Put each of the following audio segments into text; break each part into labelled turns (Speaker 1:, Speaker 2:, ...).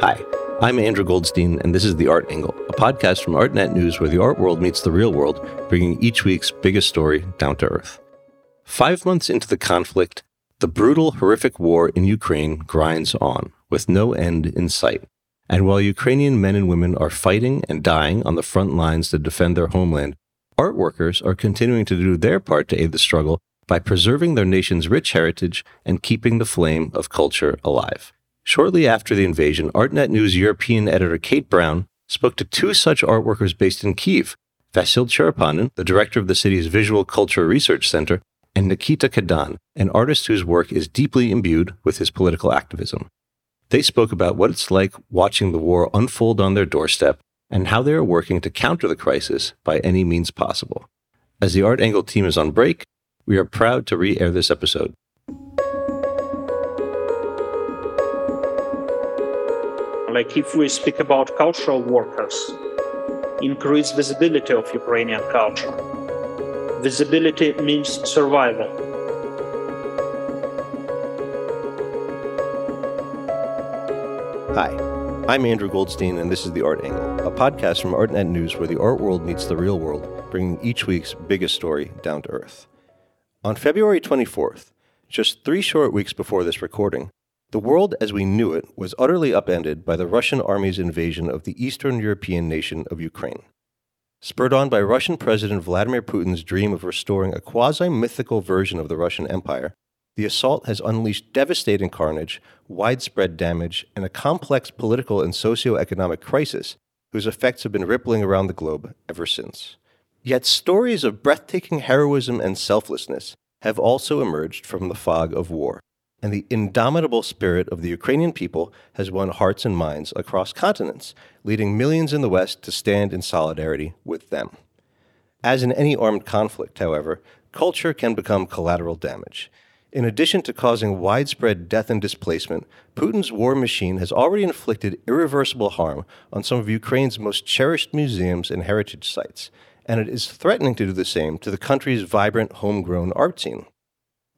Speaker 1: Hi, I'm Andrew Goldstein, and this is The Art Angle, a podcast from ArtNet News where the art world meets the real world, bringing each week's biggest story down to earth. Five months into the conflict, the brutal, horrific war in Ukraine grinds on, with no end in sight. And while Ukrainian men and women are fighting and dying on the front lines to defend their homeland, art workers are continuing to do their part to aid the struggle by preserving their nation's rich heritage and keeping the flame of culture alive. Shortly after the invasion, ArtNet News European editor Kate Brown spoke to two such art workers based in Kiev Vasyl Cherepanyn, the director of the city's Visual Culture Research Center, and Nikita Kadan, an artist whose work is deeply imbued with his political activism. They spoke about what it's like watching the war unfold on their doorstep and how they are working to counter the crisis by any means possible. As the Art Angle team is on break, we are proud to re air this episode.
Speaker 2: Like if we speak about cultural workers, increase visibility of Ukrainian culture. Visibility means survival.
Speaker 1: Hi, I'm Andrew Goldstein, and this is The Art Angle, a podcast from ArtNet News where the art world meets the real world, bringing each week's biggest story down to earth. On February 24th, just three short weeks before this recording, the world as we knew it was utterly upended by the Russian army's invasion of the Eastern European nation of Ukraine. Spurred on by Russian President Vladimir Putin's dream of restoring a quasi mythical version of the Russian Empire, the assault has unleashed devastating carnage, widespread damage, and a complex political and socio-economic crisis whose effects have been rippling around the globe ever since. Yet stories of breathtaking heroism and selflessness have also emerged from the fog of war and the indomitable spirit of the Ukrainian people has won hearts and minds across continents, leading millions in the West to stand in solidarity with them. As in any armed conflict, however, culture can become collateral damage. In addition to causing widespread death and displacement, Putin's war machine has already inflicted irreversible harm on some of Ukraine's most cherished museums and heritage sites, and it is threatening to do the same to the country's vibrant homegrown art scene.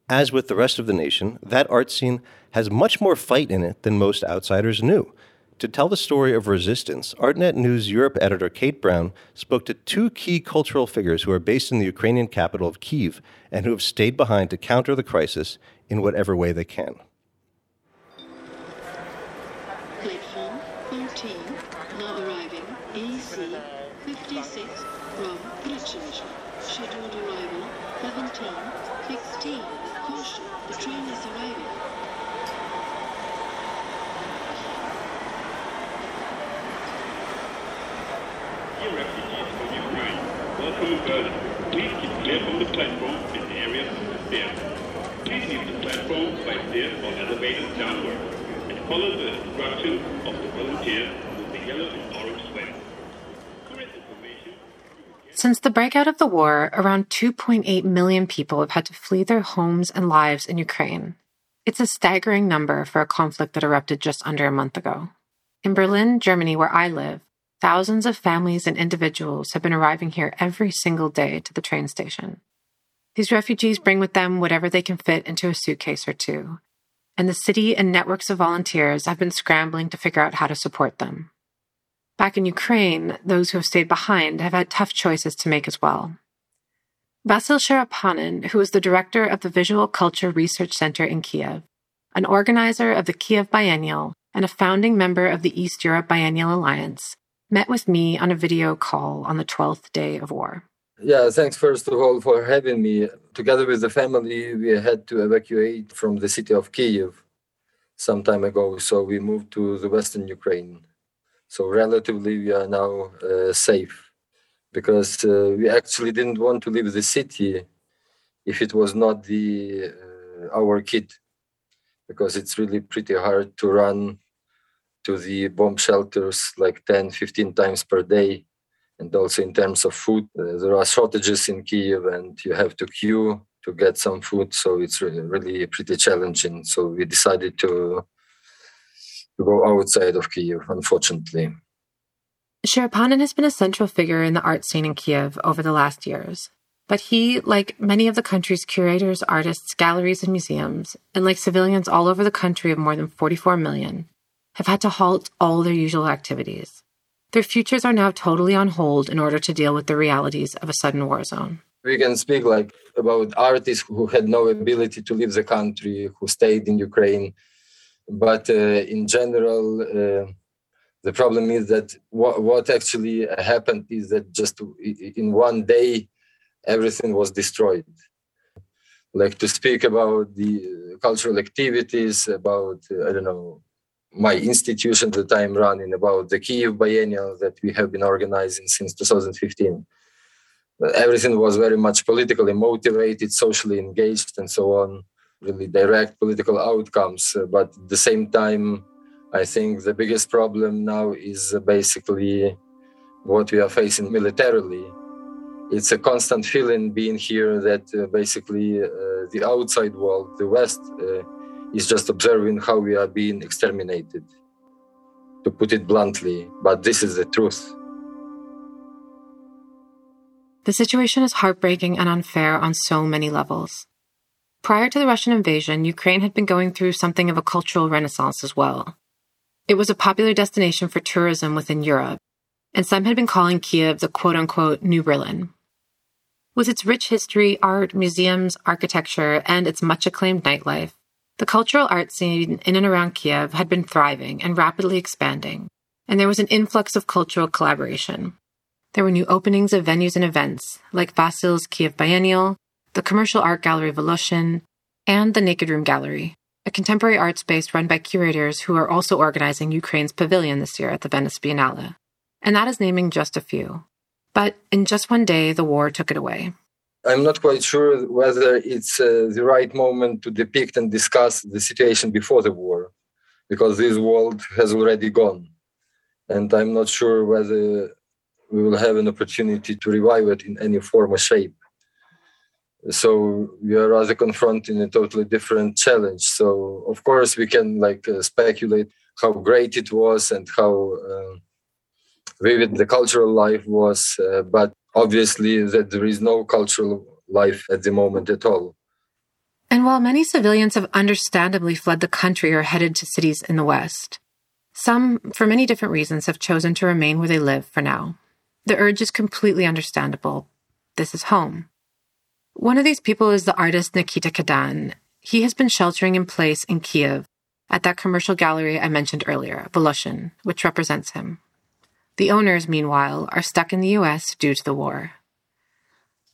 Speaker 1: As with the rest of the nation, that art scene has much more fight in it than most outsiders knew. To tell the story of resistance, ArtNet News Europe editor Kate Brown spoke to two key cultural figures who are based in the Ukrainian capital of Kiev and who have stayed behind to counter the crisis in whatever way they can.
Speaker 3: Platform 14, now arriving AC 56 from Prichinsk. Scheduled arrival 17, 16. Caution, the train is arriving.
Speaker 4: Refugees from Ukraine, welcome in Berlin. Please clear from the platform and areas the stairs. Please the platform by stairs or elevators downward and follow the instructions of the volunteers with the yellow and orange sweater. Current information.
Speaker 5: Since the breakout of the war, around 2.8 million people have had to flee their homes and lives in Ukraine. It's a staggering number for a conflict that erupted just under a month ago. In Berlin, Germany, where I live, thousands of families and individuals have been arriving here every single day to the train station. These refugees bring with them whatever they can fit into a suitcase or two, and the city and networks of volunteers have been scrambling to figure out how to support them. Back in Ukraine, those who have stayed behind have had tough choices to make as well. Vasyl Cherepanyn, who is the director of the Visual Culture Research Center in Kiev, an organizer of the Kiev Biennial, and a founding member of the East Europe Biennial Alliance, met with me on a video call on the 12th day of war.
Speaker 6: Yeah, thanks first of all for having me. Together with the family, we had to evacuate from the city of Kiev some time ago. So we moved to the Western Ukraine. So relatively, we are now uh, safe because uh, we actually didn't want to leave the city if it was not the uh, our kid, because it's really pretty hard to run to the bomb shelters like 10, 15 times per day. And also in terms of food, uh, there are shortages in Kiev and you have to queue to get some food. So it's really, really pretty challenging. So we decided to, to go outside of Kiev, unfortunately.
Speaker 5: Cherepanyn has been a central figure in the art scene in Kiev over the last years. But he, like many of the country's curators, artists, galleries, and museums, and like civilians all over the country of more than 44 million, have had to halt all their usual activities. Their futures are now totally on hold in order to deal with the realities of a sudden war zone.
Speaker 6: We can speak like about artists who had no ability to leave the country, who stayed in Ukraine. But uh, in general, uh, the problem is that what, what actually happened is that just in one day, everything was destroyed. Like to speak about the cultural activities, about, uh, I don't know, my institution that I'm running, about the Kiev Biennial that we have been organizing since 2015. Everything was very much politically motivated, socially engaged, and so on, really direct political outcomes. But at the same time, I think the biggest problem now is basically what we are facing militarily. It's a constant feeling being here that uh, basically uh, the outside world, the West, uh, is just observing how we are being exterminated, to put it bluntly. But this is the truth.
Speaker 5: The situation is heartbreaking and unfair on so many levels. Prior to the Russian invasion, Ukraine had been going through something of a cultural renaissance as well. It was a popular destination for tourism within Europe, and some had been calling Kiev the quote unquote New Berlin. With its rich history, art, museums, architecture, and its much acclaimed nightlife, the cultural art scene in and around Kiev had been thriving and rapidly expanding, and there was an influx of cultural collaboration. There were new openings of venues and events, like Vasyl's Kiev Biennial, the commercial art gallery Voloshyn, and the Naked Room Gallery, a contemporary art space run by curators who are also organizing Ukraine's pavilion this year at the Venice Biennale. And that is naming just a few. But in just one day, the war took it away.
Speaker 6: I'm not quite sure whether it's uh, the right moment to depict and discuss the situation before the war, because this world has already gone. And I'm not sure whether we will have an opportunity to revive it in any form or shape so we are rather confronting a totally different challenge. So of course we can like uh, speculate how great it was and how uh, vivid the cultural life was uh, but obviously that there is no cultural life at the moment at all.
Speaker 5: And while many civilians have understandably fled the country or headed to cities in the west some for many different reasons have chosen to remain where they live for now. The urge is completely understandable. This is home one of these people is the artist Nikita Kadan. He has been sheltering in place in Kiev at that commercial gallery I mentioned earlier, Voloshyn, which represents him. The owners, meanwhile, are stuck in the US due to the war.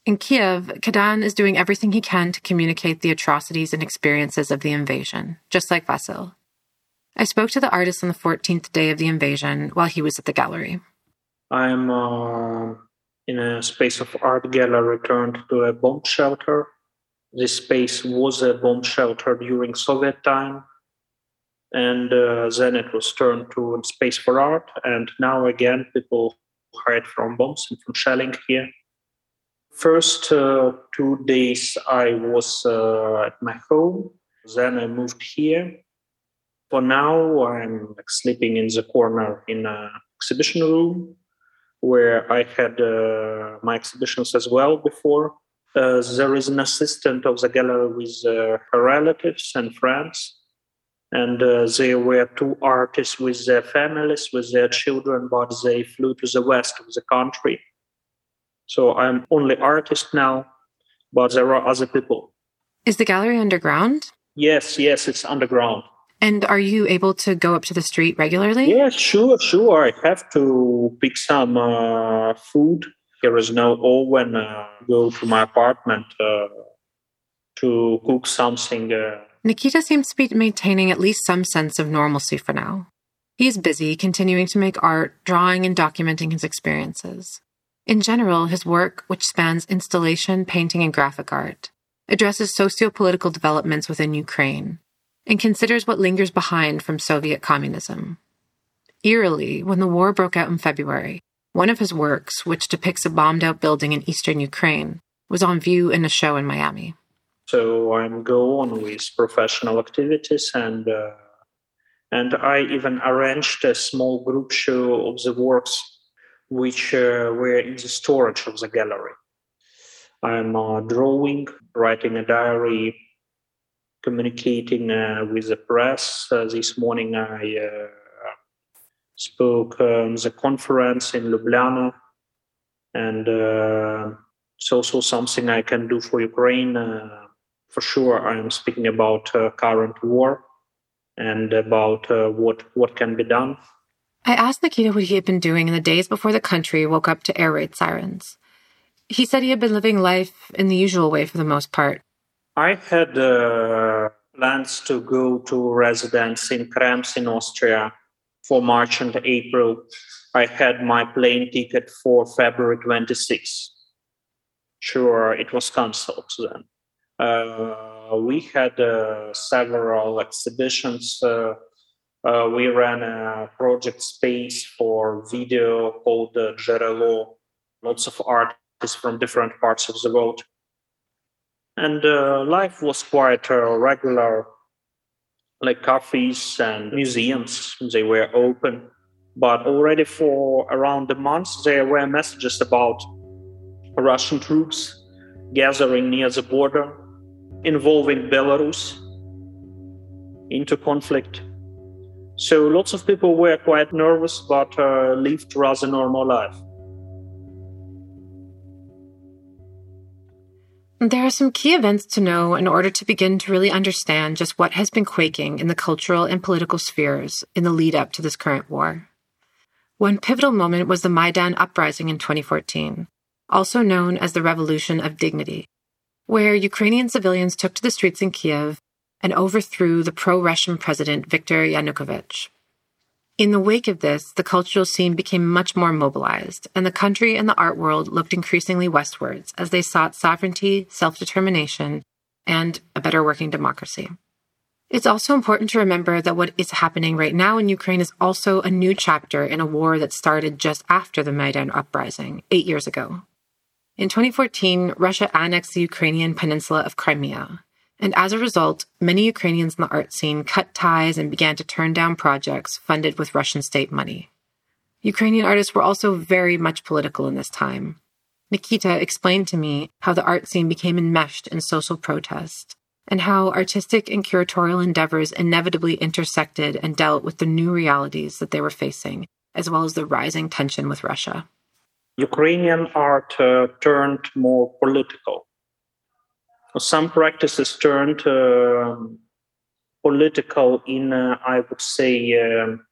Speaker 5: In Kiev, Kadan is doing everything he can to communicate the atrocities and experiences of the invasion, just like Vasyl. I spoke to the artist on the 14th day of the invasion while he was at the gallery.
Speaker 2: I'm uh, in a space of art gallery turned to a bomb shelter. This space was a bomb shelter during Soviet time, and uh, then it was turned to a space for art. And now again, people hide from bombs and from shelling here. First uh, two days I was uh, at my home. Then I moved here. For now, I'm sleeping in the corner in an exhibition room where I had uh, my exhibitions as well before. Uh, there is an assistant of the gallery with uh, her relatives and friends. And uh, there were two artists with their families, with their children, but they flew to the west of the country. So I'm only artist now, but there are other people.
Speaker 5: Is the gallery underground?
Speaker 2: Yes, yes, it's underground.
Speaker 5: And are you able to go up to the street regularly?
Speaker 2: Yeah, sure, sure. I have to pick some uh, food. There is no oven. Uh, go to my apartment uh, to cook something. Uh.
Speaker 5: Nikita seems to be maintaining at least some sense of normalcy for now. He is busy continuing to make art, drawing and documenting his experiences. In general, his work, which spans installation, painting, and graphic art, addresses socio-political developments within Ukraine and considers what lingers behind from Soviet communism. Eerily, when the war broke out in February, one of his works, which depicts a bombed out building in eastern Ukraine, was on view in a show in Miami.
Speaker 2: So I'm go on with professional activities and uh, and I even arranged a small group show of the works which uh, were in the storage of the gallery. I'm uh, drawing, writing a diary, communicating uh, with the press. Uh, this morning, I uh, spoke um, the conference in Ljubljana, and uh, it's also something I can do for Ukraine. Uh, for sure, I am speaking about uh, current war and about uh, what what can be done.
Speaker 5: I asked Nikita what he had been doing in the days before the country woke up to air raid sirens. He said he had been living life in the usual way for the most part.
Speaker 2: I had uh, plans to go to residence in Krems in Austria for March and April. I had my plane ticket for February 26. Sure, it was cancelled then. Uh, we had uh, several exhibitions. Uh, uh we ran a project space for video called uh. Lots of artists from different parts of the world. And uh, life was quite regular, like cafes and museums, they were open. But already for around a month, there were messages about Russian troops gathering near the border involving Belarus into conflict. So lots of people were quite nervous, but uh, lived rather normal life.
Speaker 5: There are some key events to know in order to begin to really understand just what has been quaking in the cultural and political spheres in the lead up to this current war. One pivotal moment was the Maidan uprising in 2014, also known as the Revolution of Dignity, where Ukrainian civilians took to the streets in Kiev and overthrew the pro Russian president Viktor Yanukovych. In the wake of this, the cultural scene became much more mobilized, and the country and the art world looked increasingly westwards as they sought sovereignty, self determination, and a better working democracy. It's also important to remember that what is happening right now in Ukraine is also a new chapter in a war that started just after the Maidan uprising, eight years ago. In 2014, Russia annexed the Ukrainian peninsula of Crimea. And as a result, many Ukrainians in the art scene cut ties and began to turn down projects funded with Russian state money. Ukrainian artists were also very much political in this time. Nikita explained to me how the art scene became enmeshed in social protest, and how artistic and curatorial endeavors inevitably intersected and dealt with the new realities that they were facing, as well as the rising tension with Russia.
Speaker 2: Ukrainian art uh, turned more political. Some practices turned uh, political in, uh, I would say, um,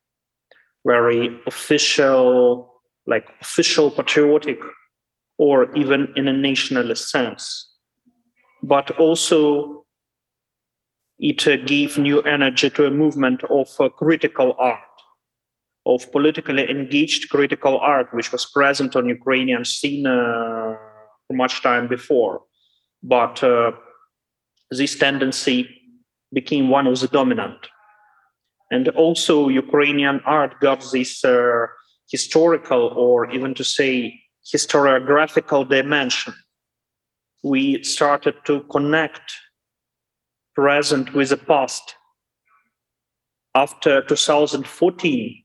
Speaker 2: very official, like official patriotic, or even in a nationalist sense. But also, it uh, gave new energy to a movement of uh, critical art of politically engaged critical art, which was present on Ukrainian scene uh, for much time before. But uh, this tendency became one of the dominant. And also, Ukrainian art got this uh, historical, or even to say historiographical dimension. We started to connect present with the past. After 2014,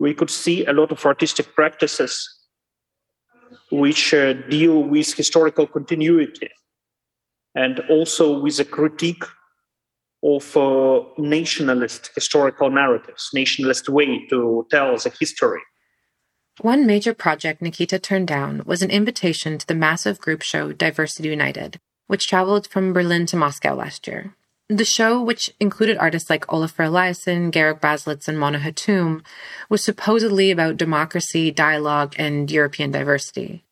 Speaker 2: we could see a lot of artistic practices which uh, deal with historical continuity and also with a critique of uh, nationalist historical narratives, nationalist way to tell the history.
Speaker 5: One major project Nikita turned down was an invitation to the massive group show Diversity United, which traveled from Berlin to Moscow last year. The show, which included artists like Olafur Eliasson, Georg Baselitz, and Mona Hatoum, was supposedly about democracy, dialogue, and European diversity.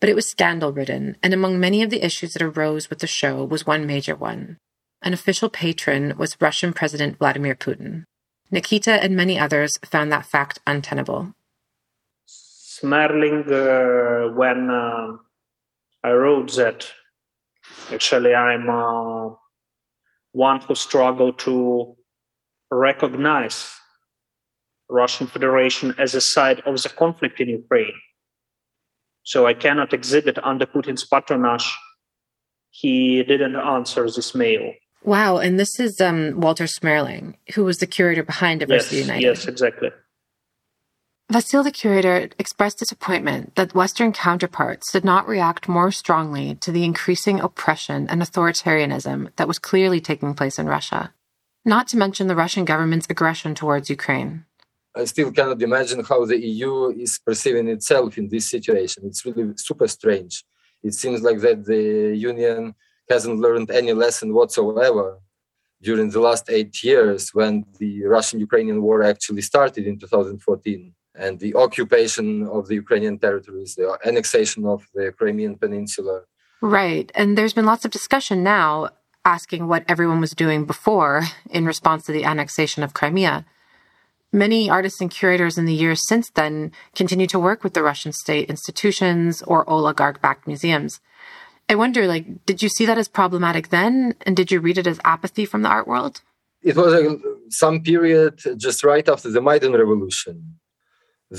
Speaker 5: But it was scandal ridden, and among many of the issues that arose with the show was one major one. An official patron was Russian President Vladimir Putin. Nikita and many others found that fact untenable.
Speaker 2: Smerling, uh, when uh, I wrote that, actually, I'm. Uh one who struggled to recognize Russian Federation as a side of the conflict in Ukraine. So I cannot exhibit under Putin's patronage. He didn't answer this mail.
Speaker 5: Wow, and this is um, Walter Smerling, who was the curator behind Diversity
Speaker 2: yes,
Speaker 5: United.
Speaker 2: Yes, exactly.
Speaker 5: Vasyl, the curator, expressed disappointment that Western counterparts did not react more strongly to the increasing oppression and authoritarianism that was clearly taking place in Russia. not to mention the Russian government's aggression towards Ukraine.
Speaker 6: I still cannot imagine how the EU is perceiving itself in this situation. It's really super strange. It seems like that the Union hasn't learned any lesson whatsoever during the last eight years when the Russian Ukrainian war actually started in 2014 and the occupation of the Ukrainian territories, the annexation of the Crimean Peninsula.
Speaker 5: Right. And there's been lots of discussion now asking what everyone was doing before in response to the annexation of Crimea. Many artists and curators in the years since then continue to work with the Russian state institutions or oligarch backed museums. I wonder, like, did you see that as problematic then? And did you read it as apathy from the art world?
Speaker 6: It was a, some period just right after the Maidan Revolution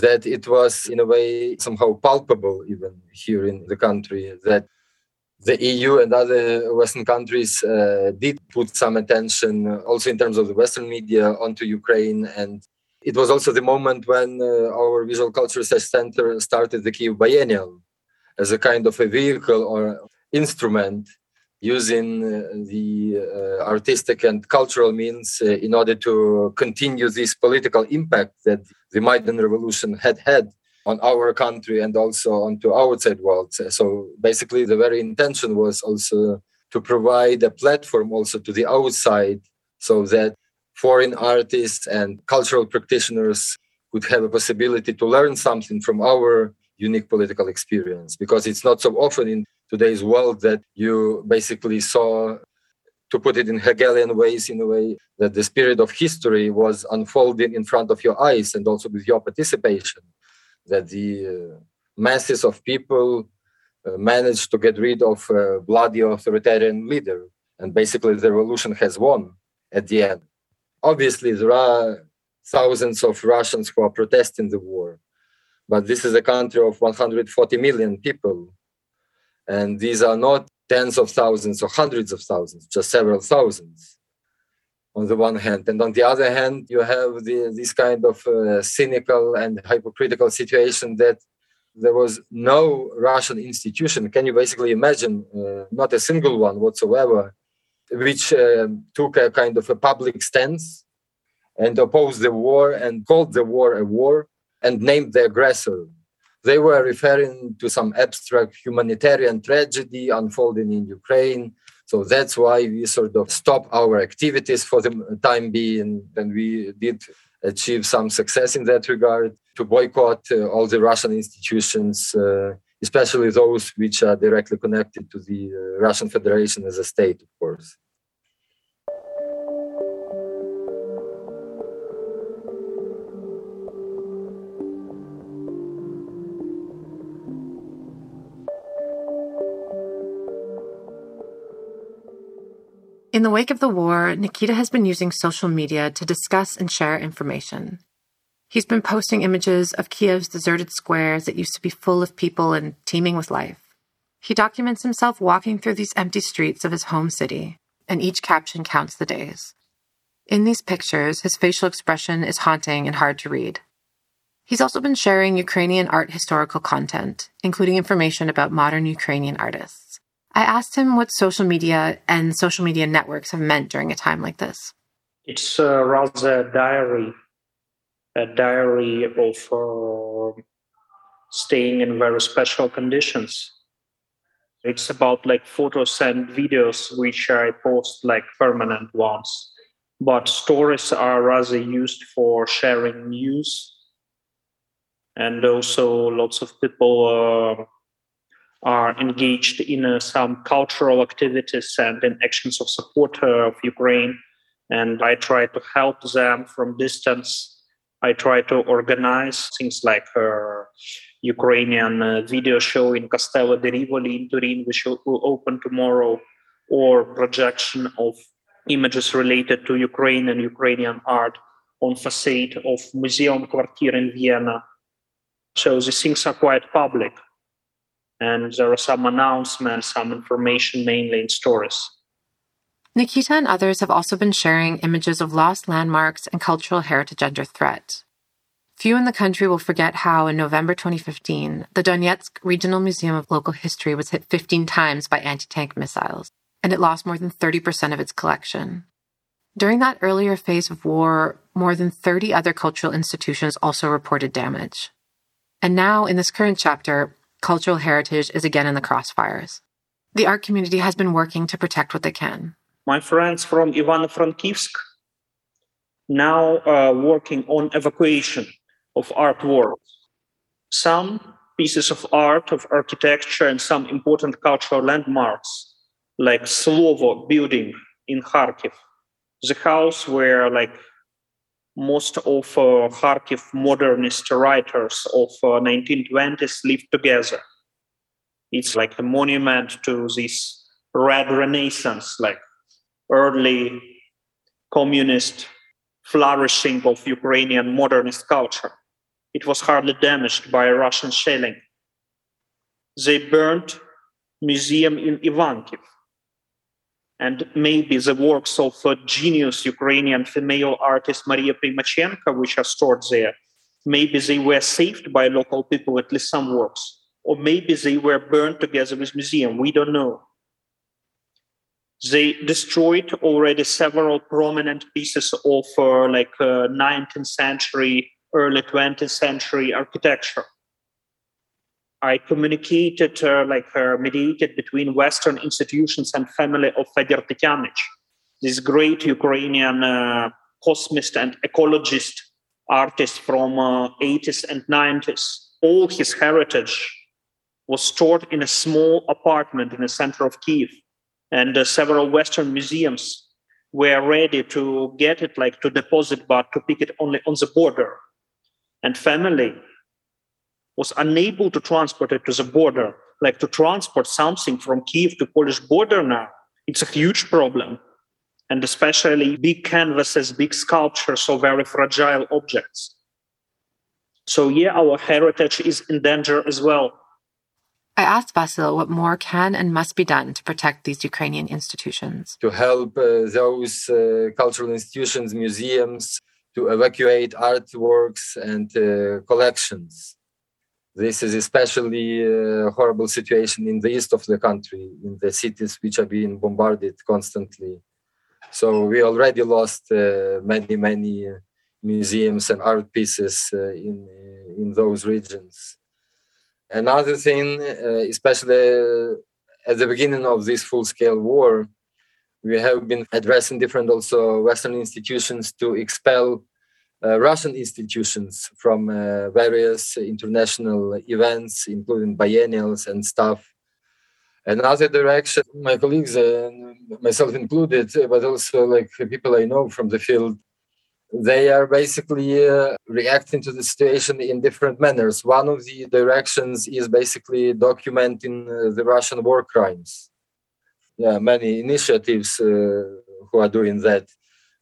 Speaker 6: that it was, in a way, somehow palpable, even here in the country, that the EU and other Western countries uh, did put some attention, uh, also in terms of the Western media, onto Ukraine. And it was also the moment when uh, our Visual Culture Research Center started the Kiev Biennial as a kind of a vehicle or instrument using uh, the uh, artistic and cultural means uh, in order to continue this political impact that the Maidan Revolution had had on our country and also onto outside world. So basically, the very intention was also to provide a platform also to the outside, so that foreign artists and cultural practitioners would have a possibility to learn something from our unique political experience. Because it's not so often in today's world that you basically saw to put it in Hegelian ways, in a way that the spirit of history was unfolding in front of your eyes and also with your participation that the uh, masses of people uh, managed to get rid of a bloody authoritarian leader. And basically, the revolution has won at the end. Obviously, there are thousands of Russians who are protesting the war, but this is a country of 140 million people. And these are not tens of thousands or hundreds of thousands, just several thousands on the one hand, and on the other hand, you have the, this kind of uh, cynical and hypocritical situation that there was no Russian institution. Can you basically imagine uh, not a single one whatsoever, which uh, took a kind of a public stance and opposed the war and called the war a war and named the aggressor? They were referring to some abstract humanitarian tragedy unfolding in Ukraine so that's why we sort of stop our activities for the time being. And we did achieve some success in that regard to boycott uh, all the Russian institutions, uh, especially those which are directly connected to the uh, Russian Federation as a state, of course.
Speaker 5: In the wake of the war, Nikita has been using social media to discuss and share information. He's been posting images of Kiev's deserted squares that used to be full of people and teeming with life. He documents himself walking through these empty streets of his home city, and each caption counts the days. In these pictures, his facial expression is haunting and hard to read. He's also been sharing Ukrainian art historical content, including information about modern Ukrainian artists. I asked him what social media and social media networks have meant during a time like this.
Speaker 2: It's uh, rather a diary, a diary of uh, staying in very special conditions. It's about like photos and videos which I post like permanent ones. But stories are rather used for sharing news. And also, lots of people uh, are engaged in uh, some cultural activities and in actions of support uh, of Ukraine. And I try to help them from distance. I try to organize things like uh, Ukrainian uh, video show in Castello di Rivoli in Turin, which will open tomorrow, or projection of images related to Ukraine and Ukrainian art on facade of Museum Quartier in Vienna. So these things are quite public and there are some announcements, some information, mainly in stories.
Speaker 5: Nikita and others have also been sharing images of lost landmarks and cultural heritage under threat. Few in the country will forget how, in November 2015, the Donetsk Regional Museum of Local History was hit 15 times by anti tank missiles, and it lost more than 30% of its collection. During that earlier phase of war, more than 30 other cultural institutions also reported damage. And now, in this current chapter, cultural heritage is again in the crossfires. The art community has been working to protect what they can.
Speaker 2: My friends from Ivano-Frankivsk now uh, working on evacuation of artworks. Some pieces of art, of architecture, and some important cultural landmarks, like Slovo building in Kharkiv, the house where like most of uh, Kharkiv modernist writers of uh, 1920s lived together. It's like a monument to this red renaissance, like early communist flourishing of Ukrainian modernist culture. It was hardly damaged by Russian shelling. They burned museum in Ivankiv. And maybe the works of a genius Ukrainian female artist Maria Primachenko, which are stored there, maybe they were saved by local people, at least some works. Or maybe they were burned together with museum. We don't know. They destroyed already several prominent pieces of uh, like uh, 19th century, early 20th century architecture. I communicated, like uh, mediated between Western institutions and family of Fedor Tetianych, this great Ukrainian uh, cosmist and ecologist artist from 80s uh, and 90s. All his heritage was stored in a small apartment in the center of Kiev and uh, several Western museums were ready to get it, like to deposit, but to pick it only on the border. And family was unable to transport it to the border, like to transport something from Kiev to Polish border now. It's a huge problem. And especially big canvases, big sculptures, so very fragile objects. So yeah, our heritage is in danger as well.
Speaker 5: I asked Vasyl what more can and must be done to protect these Ukrainian institutions.
Speaker 6: To help uh, those uh, cultural institutions, museums, to evacuate artworks and uh, collections. This is especially a horrible situation in the east of the country, in the cities which are being bombarded constantly. So we already lost uh, many, many museums and art pieces uh, in, in those regions Another thing, uh, especially at the beginning of this full-scale war, we have been addressing different also Western institutions to expel Russian institutions from uh, various international events, including biennials and stuff. Another direction, my colleagues, and myself included, but also like people I know from the field, they are basically uh, reacting to the situation in different manners. One of the directions is basically documenting uh, the Russian war crimes. Yeah, many initiatives uh, who are doing that.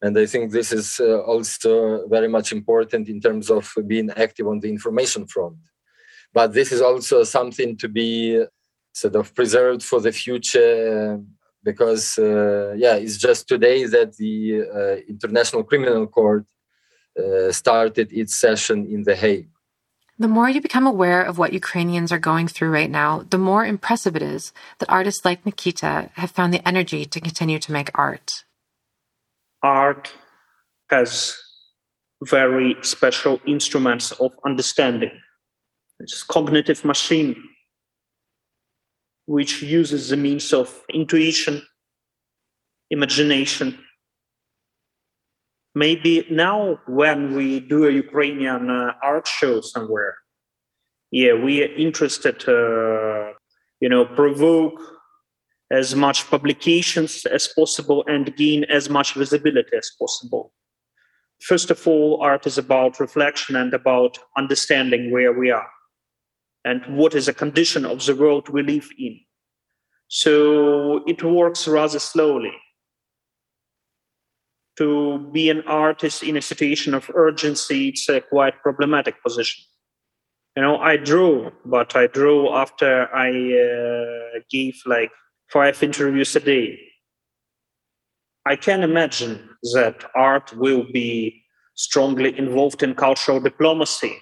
Speaker 6: And I think this is uh, also very much important in terms of being active on the information front. But this is also something to be sort of preserved for the future because uh, yeah it's just today that the uh, international criminal court uh, started its session in the hague
Speaker 5: the more you become aware of what Ukrainians are going through right now, the more impressive it is that artists like Nikita have found the energy to continue to make art.
Speaker 2: Art has very special instruments of understanding. It's cognitive machine which uses the means of intuition, imagination. Maybe now, when we do a Ukrainian uh, art show somewhere, yeah, we are interested, uh, you know, provoke as much publications as possible and gain as much visibility as possible. First of all, art is about reflection and about understanding where we are and what is the condition of the world we live in. So it works rather slowly. To be an artist in a situation of urgency, it's a quite problematic position. You know, I drew, but I drew after I uh, gave like five interviews a day. I can imagine that art will be strongly involved in cultural diplomacy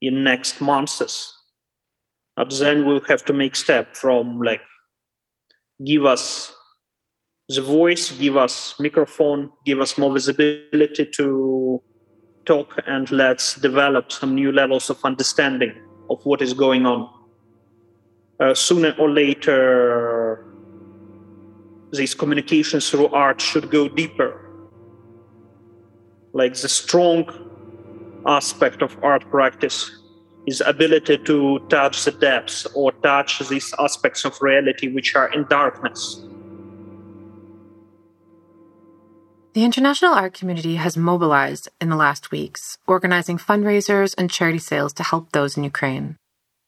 Speaker 2: in next months but then we'll have to make step from like give us the voice, give us microphone, give us more visibility to talk, and let's develop some new levels of understanding of what is going on. Uh, sooner or later, these communications through art should go deeper. Like the strong aspect of art practice is ability to touch the depths or touch these aspects of reality which are in darkness.
Speaker 5: The international art community has mobilized in the last weeks, organizing fundraisers and charity sales to help those in Ukraine.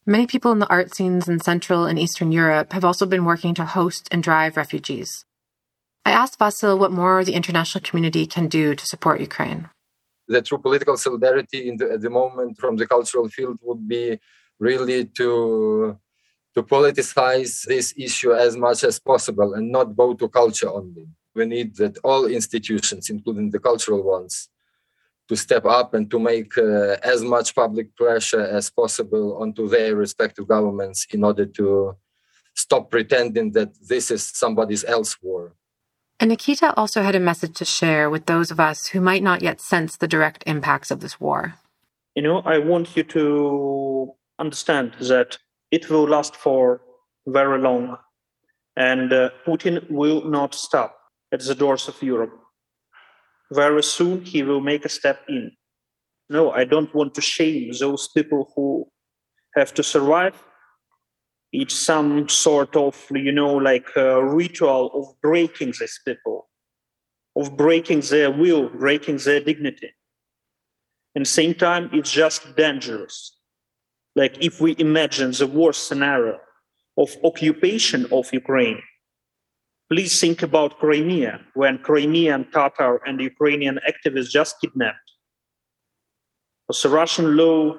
Speaker 5: Many people in the art scenes in Central and Eastern Europe have also been working to host and drive refugees. I asked Vasyl what more the international community can do to support Ukraine
Speaker 6: the true political solidarity in the, at the moment from the cultural field would be really to to politicize this issue as much as possible and not bow to culture only. We need that all institutions, including the cultural ones, to step up and to make uh, as much public pressure as possible onto their respective governments in order to stop pretending that this is somebody else's war.
Speaker 5: And Nikita also had a message to share with those of us who might not yet sense the direct impacts of this war.
Speaker 2: You know, I want you to understand that it will last for very long, and uh, Putin will not stop at the doors of Europe. Very soon, he will make a step in. No, I don't want to shame those people who have to survive. It's some sort of you know like a ritual of breaking these people of breaking their will breaking their dignity. And same time it's just dangerous. Like if we imagine the worst scenario of occupation of ukraine please think about crimea when crimean tatar and ukrainian activists just kidnapped because the russian law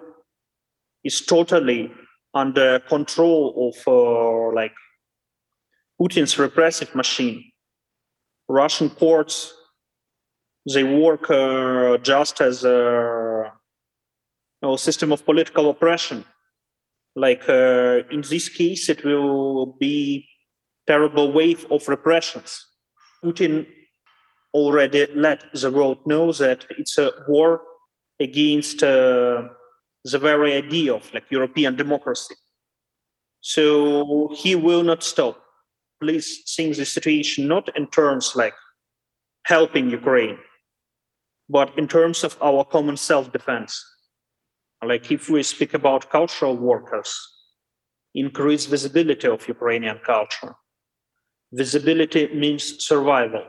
Speaker 2: is totally under control of uh, like Putin's repressive machine. Russian courts they work uh, just as a, a, system of political oppression. Like uh, in this case, it will be terrible wave of repressions. Putin already let the world know that it's a war against uh, the very idea of like European democracy. So he will not stop. Please think the situation not in terms like helping Ukraine, but in terms of our common self-defense. Like if we speak about cultural workers, increase visibility of Ukrainian culture. Visibility means survival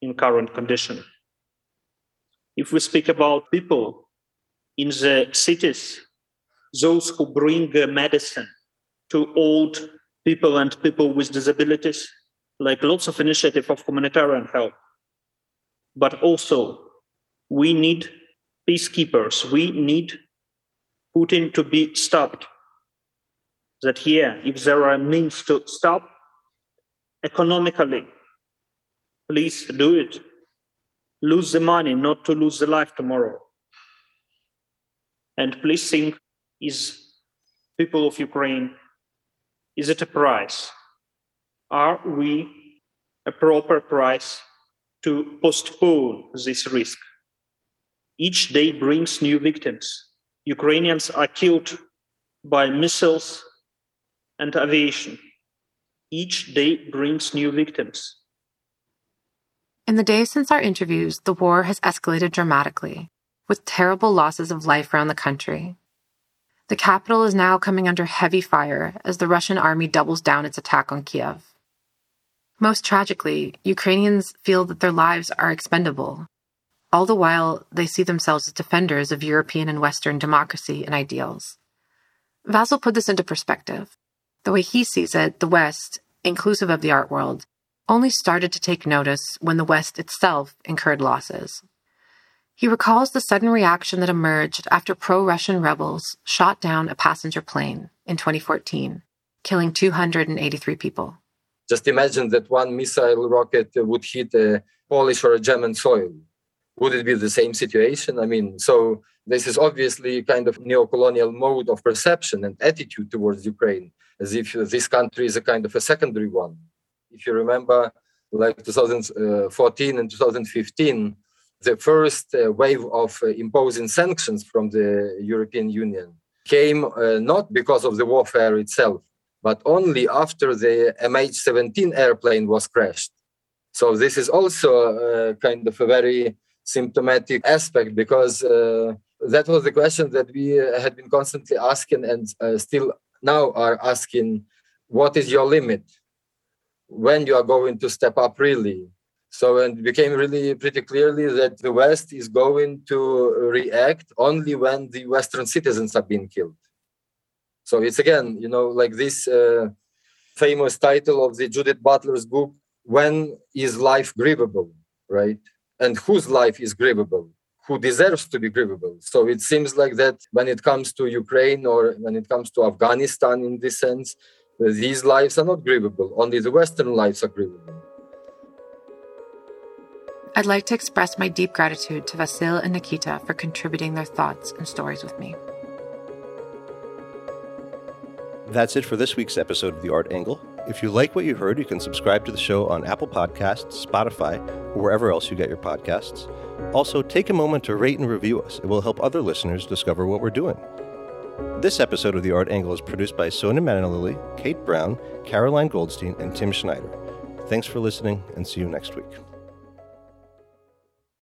Speaker 2: in current condition. If we speak about people in the cities, those who bring medicine to old people and people with disabilities, like lots of initiative of humanitarian help. But also, we need peacekeepers. We need Putin to be stopped. That here, if there are means to stop economically, please do it. Lose the money, not to lose the life tomorrow and policing is people of Ukraine. Is it a price? Are we a proper price to postpone this risk? Each day brings new victims. Ukrainians are killed by missiles and aviation. Each day brings new victims.
Speaker 5: In the days since our interviews, the war has escalated dramatically with terrible losses of life around the country. The capital is now coming under heavy fire as the Russian army doubles down its attack on Kiev. Most tragically, Ukrainians feel that their lives are expendable. All the while, they see themselves as defenders of European and Western democracy and ideals. Vasyl put this into perspective. The way he sees it, the West, inclusive of the art world, only started to take notice when the West itself incurred losses. He recalls the sudden reaction that emerged after pro Russian rebels shot down a passenger plane in 2014, killing 283 people.
Speaker 6: Just imagine that one missile rocket would hit a Polish or a German soil. Would it be the same situation? I mean, so this is obviously kind of neo-colonial mode of perception and attitude towards Ukraine, as if this country is a kind of a secondary one. If you remember, like 2014 and 2015, the first uh, wave of uh, imposing sanctions from the European Union came uh, not because of the warfare itself, but only after the MH17 airplane was crashed. So this is also uh, kind of a very symptomatic aspect because uh, that was the question that we uh, had been constantly asking and uh, still now are asking what is your limit? When you are going to step up really? So it became really pretty clearly that the west is going to react only when the western citizens are being killed. So it's again you know like this uh, famous title of the judith butler's book when is life grievable right? And whose life is grievable who deserves to be grievable. So it seems like that when it comes to Ukraine or when it comes to Afghanistan in this sense, these lives are not grievable. Only the Western lives are grievable.
Speaker 5: I'd like to express my deep gratitude to Vasyl and Nikita for contributing their thoughts and stories with me.
Speaker 1: That's it for this week's episode of The Art Angle. If you like what you heard, you can subscribe to the show on Apple Podcasts, Spotify, or wherever else you get your podcasts. Also, take a moment to rate and review us. It will help other listeners discover what we're doing. This episode of The Art Angle is produced by Sonia Manalili, Kate Brown, Caroline Goldstein, and Tim Schneider. Thanks for listening, and see you next week.